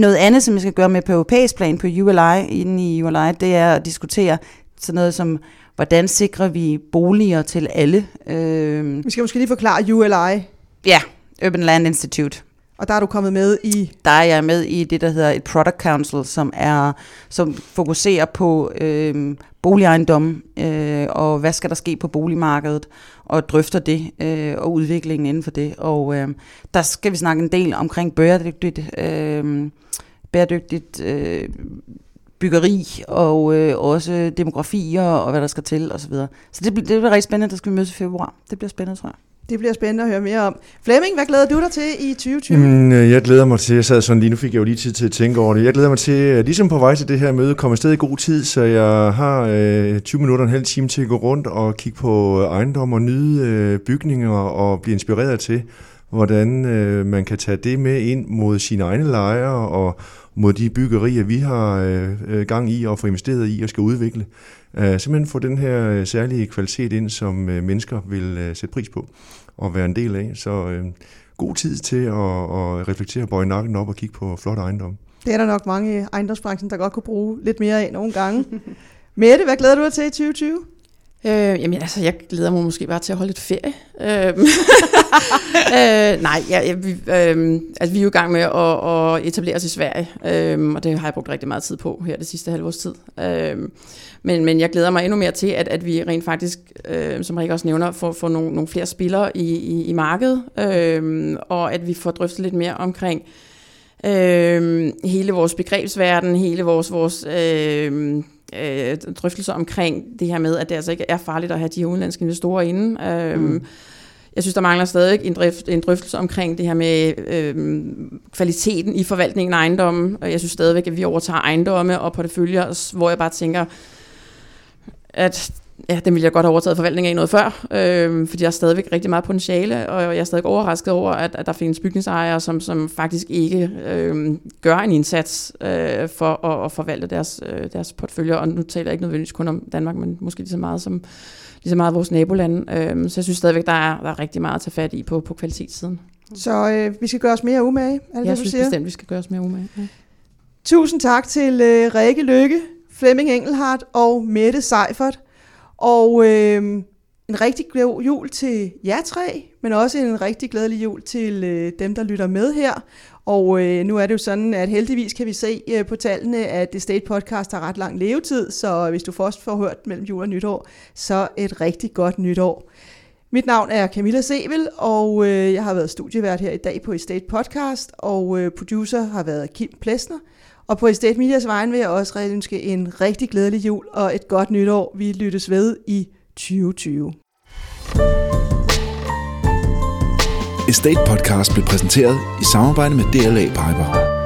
noget andet, som vi skal gøre med på europæisk plan, på ULI, inden i ULI, det er at diskutere sådan noget som, hvordan sikrer vi boliger til alle. Øh, vi skal måske lige forklare ULI. Ja, Urban Land Institute. Og der er du kommet med i? Der er jeg med i det, der hedder et Product Council, som er som fokuserer på øh, boligejendom øh, og hvad skal der ske på boligmarkedet, og drøfter det øh, og udviklingen inden for det. Og øh, der skal vi snakke en del omkring bæredygtigt, øh, bæredygtigt øh, byggeri og øh, også demografier og hvad der skal til osv. Så, videre. så det, det bliver rigtig spændende, der skal vi mødes i februar. Det bliver spændende, tror jeg. Det bliver spændende at høre mere om. Flemming, hvad glæder du dig til i 2020? Mm, øh, jeg glæder mig til, jeg sad sådan lige, nu fik jeg jo lige tid til at tænke over det. Jeg glæder mig til, øh, ligesom på vej til det her møde, komme afsted i god tid, så jeg har øh, 20 minutter og en halv time til at gå rundt og kigge på øh, ejendom og nyde øh, bygninger og blive inspireret til, hvordan øh, man kan tage det med ind mod sine egne lejre og mod de byggerier, vi har øh, gang i og får investeret i og skal udvikle. Øh, simpelthen få den her øh, særlige kvalitet ind, som øh, mennesker vil øh, sætte pris på og være en del af. Så øh, god tid til at, at reflektere, bøje nakken op og kigge på flot ejendom. Det er der nok mange i ejendomsbranchen, der godt kunne bruge lidt mere af nogle gange. Mette, hvad glæder du dig til i 2020? Øh, jamen altså, jeg glæder mig måske bare til at holde lidt ferie. Øh, øh, nej, ja, ja, vi, øh, altså, vi er jo i gang med at, at etablere os i Sverige, øh, og det har jeg brugt rigtig meget tid på her det sidste halvårs tid. Øh, men, men jeg glæder mig endnu mere til, at, at vi rent faktisk, øh, som Rikke også nævner, får, får nogle, nogle flere spillere i, i, i markedet, øh, og at vi får drøftet lidt mere omkring øh, hele vores begrebsverden, hele vores... vores øh, øh, drøftelser omkring det her med, at det altså ikke er farligt at have de her udenlandske investorer inde. Øh, mm. Jeg synes, der mangler stadig en, drift, en drøftelse omkring det her med øh, kvaliteten i forvaltningen af ejendommen. Og jeg synes stadigvæk, at vi overtager ejendomme og porteføljer, hvor jeg bare tænker, at ja, den ville jeg godt have overtaget forvaltningen af noget før, øh, fordi jeg er stadigvæk rigtig meget potentiale, og jeg er stadig overrasket over, at, at der findes bygningsejere, som, som faktisk ikke øh, gør en indsats øh, for at, at forvalte deres, øh, deres portføljer, og nu taler jeg ikke nødvendigvis kun om Danmark, men måske lige så meget som lige så meget vores nabolande. Øh, så jeg synes stadigvæk, der er, der er rigtig meget at tage fat i på, på kvalitetssiden. Så øh, vi skal gøre os mere umage, er det Jeg det, synes siger? bestemt, vi skal gøre os mere umage. Ja. Tusind tak til øh, Rikke Lykke, Flemming Engelhardt og Mette Seifert. Og øh, en rigtig god jul til jer tre, men også en rigtig glædelig jul til øh, dem, der lytter med her. Og øh, nu er det jo sådan, at heldigvis kan vi se øh, på tallene, at The State Podcast har ret lang levetid, så hvis du først får hørt mellem jul og nytår, så et rigtig godt nytår. Mit navn er Camilla Sevel, og øh, jeg har været studievært her i dag på Estate Podcast, og øh, producer har været Kim Plesner. Og på Estate Medias vejen vil jeg også ønske en rigtig glædelig jul og et godt nytår. Vi lyttes ved i 2020. Estate Podcast blev præsenteret i samarbejde med DLA Piper.